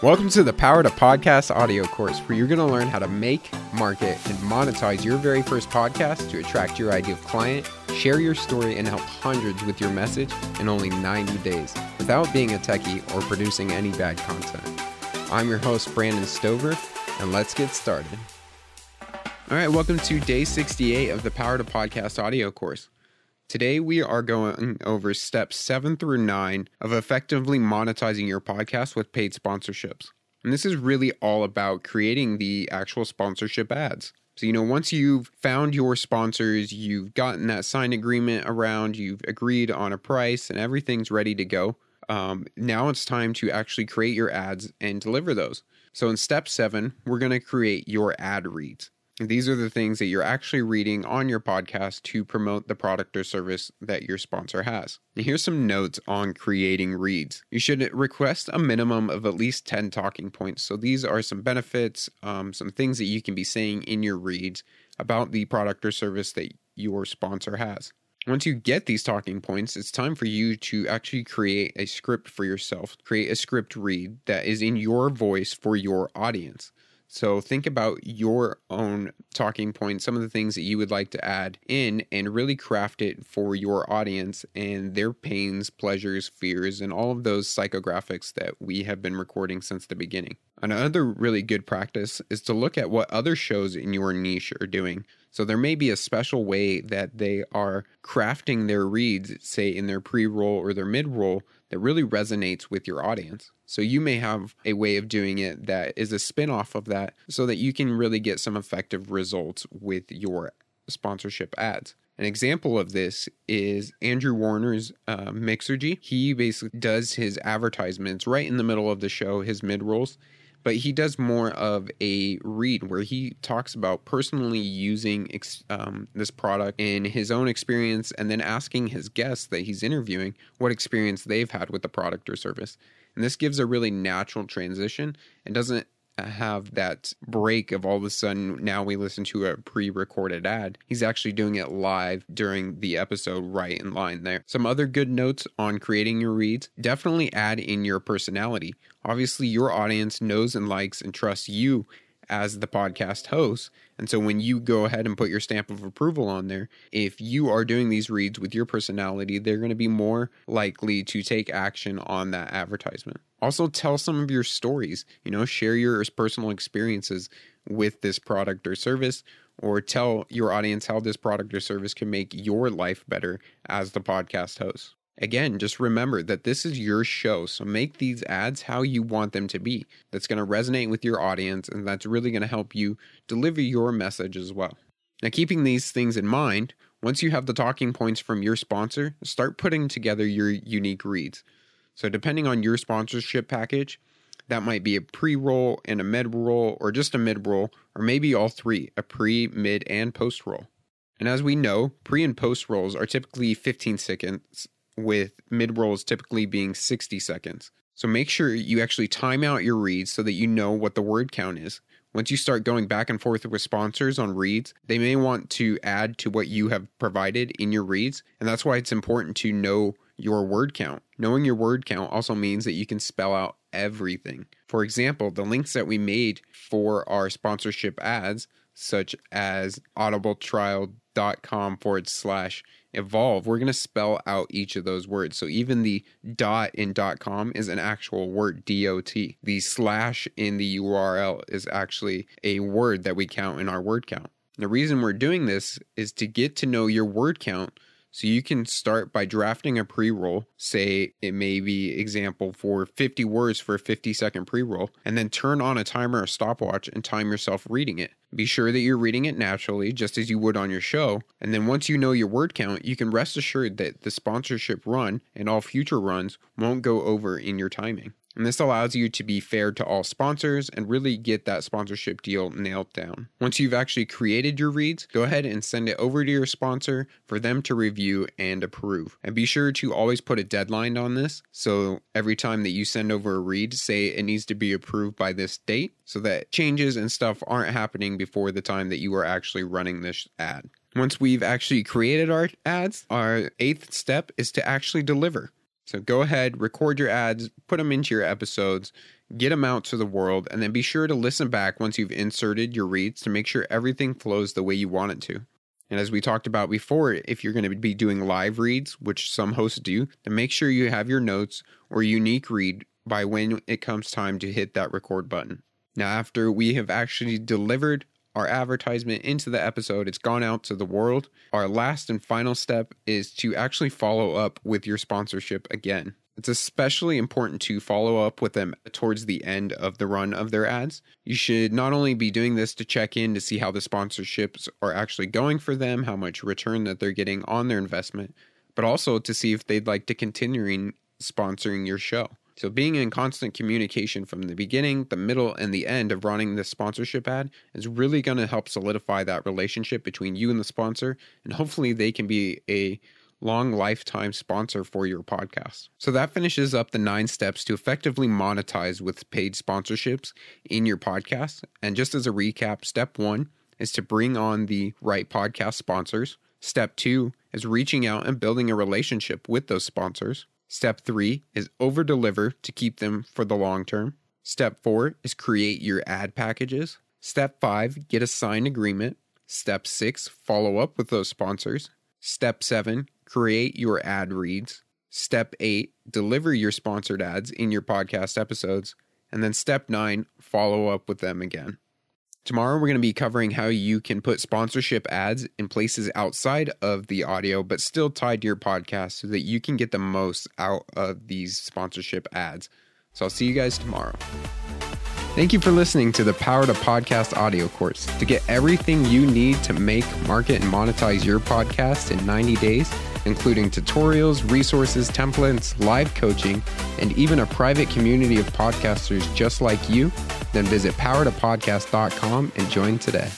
Welcome to the Power to Podcast audio course, where you're going to learn how to make, market, and monetize your very first podcast to attract your ideal client, share your story, and help hundreds with your message in only 90 days without being a techie or producing any bad content. I'm your host, Brandon Stover, and let's get started. All right, welcome to day 68 of the Power to Podcast audio course. Today, we are going over steps seven through nine of effectively monetizing your podcast with paid sponsorships. And this is really all about creating the actual sponsorship ads. So, you know, once you've found your sponsors, you've gotten that signed agreement around, you've agreed on a price, and everything's ready to go. Um, now it's time to actually create your ads and deliver those. So, in step seven, we're going to create your ad reads. These are the things that you're actually reading on your podcast to promote the product or service that your sponsor has. And here's some notes on creating reads. You should request a minimum of at least 10 talking points. So these are some benefits, um, some things that you can be saying in your reads about the product or service that your sponsor has. Once you get these talking points, it's time for you to actually create a script for yourself, create a script read that is in your voice for your audience. So think about your own talking points, some of the things that you would like to add in, and really craft it for your audience and their pains, pleasures, fears, and all of those psychographics that we have been recording since the beginning. Another really good practice is to look at what other shows in your niche are doing. So there may be a special way that they are crafting their reads, say in their pre roll or their mid roll, that really resonates with your audience. So you may have a way of doing it that is a spin off of that so that you can really get some effective results with your sponsorship ads. An example of this is Andrew Warner's uh, Mixergy. He basically does his advertisements right in the middle of the show, his mid rolls, but he does more of a read where he talks about personally using um, this product in his own experience and then asking his guests that he's interviewing what experience they've had with the product or service. And this gives a really natural transition and doesn't uh, have that break of all of a sudden now we listen to a pre-recorded ad. He's actually doing it live during the episode right in line there. Some other good notes on creating your reads. Definitely add in your personality. Obviously your audience knows and likes and trusts you as the podcast host. And so when you go ahead and put your stamp of approval on there, if you are doing these reads with your personality, they're going to be more likely to take action on that advertisement. Also, tell some of your stories, you know, share your personal experiences with this product or service, or tell your audience how this product or service can make your life better as the podcast host. Again, just remember that this is your show. So make these ads how you want them to be. That's going to resonate with your audience and that's really going to help you deliver your message as well. Now, keeping these things in mind, once you have the talking points from your sponsor, start putting together your unique reads. So, depending on your sponsorship package, that might be a pre roll and a mid roll, or just a mid roll, or maybe all three a pre, mid, and post roll. And as we know, pre and post rolls are typically 15 seconds with mid rolls typically being 60 seconds. So make sure you actually time out your reads so that you know what the word count is. Once you start going back and forth with sponsors on reads, they may want to add to what you have provided in your reads. And that's why it's important to know your word count. Knowing your word count also means that you can spell out everything. For example, the links that we made for our sponsorship ads, such as audibletrial.com forward slash evolve, we're going to spell out each of those words. So even the dot in dot .com is an actual word, dot. The slash in the URL is actually a word that we count in our word count. The reason we're doing this is to get to know your word count so you can start by drafting a pre-roll, say it may be example for 50 words for a 50 second pre-roll, and then turn on a timer or stopwatch and time yourself reading it. Be sure that you're reading it naturally, just as you would on your show. And then once you know your word count, you can rest assured that the sponsorship run and all future runs won't go over in your timing. And this allows you to be fair to all sponsors and really get that sponsorship deal nailed down. Once you've actually created your reads, go ahead and send it over to your sponsor for them to review and approve. And be sure to always put a deadline on this. So every time that you send over a read, say it needs to be approved by this date so that changes and stuff aren't happening before the time that you are actually running this ad. Once we've actually created our ads, our eighth step is to actually deliver. So go ahead, record your ads, put them into your episodes, get them out to the world, and then be sure to listen back once you've inserted your reads to make sure everything flows the way you want it to. And as we talked about before, if you're going to be doing live reads, which some hosts do, then make sure you have your notes or unique read by when it comes time to hit that record button. Now, after we have actually delivered our advertisement into the episode, it's gone out to the world. Our last and final step is to actually follow up with your sponsorship again. It's especially important to follow up with them towards the end of the run of their ads. You should not only be doing this to check in to see how the sponsorships are actually going for them, how much return that they're getting on their investment, but also to see if they'd like to continuing sponsoring your show. So, being in constant communication from the beginning, the middle, and the end of running this sponsorship ad is really going to help solidify that relationship between you and the sponsor. And hopefully, they can be a long lifetime sponsor for your podcast. So, that finishes up the nine steps to effectively monetize with paid sponsorships in your podcast. And just as a recap, step one is to bring on the right podcast sponsors. Step two is reaching out and building a relationship with those sponsors. Step three is over deliver to keep them for the long term. Step four is create your ad packages. Step five, get a signed agreement. Step six, follow up with those sponsors. Step seven, create your ad reads. Step eight, deliver your sponsored ads in your podcast episodes. And then step nine, follow up with them again. Tomorrow, we're going to be covering how you can put sponsorship ads in places outside of the audio, but still tied to your podcast so that you can get the most out of these sponsorship ads. So I'll see you guys tomorrow. Thank you for listening to the Power to Podcast audio course. To get everything you need to make, market, and monetize your podcast in 90 days, including tutorials, resources, templates, live coaching, and even a private community of podcasters just like you, then visit powertopodcast.com and join today.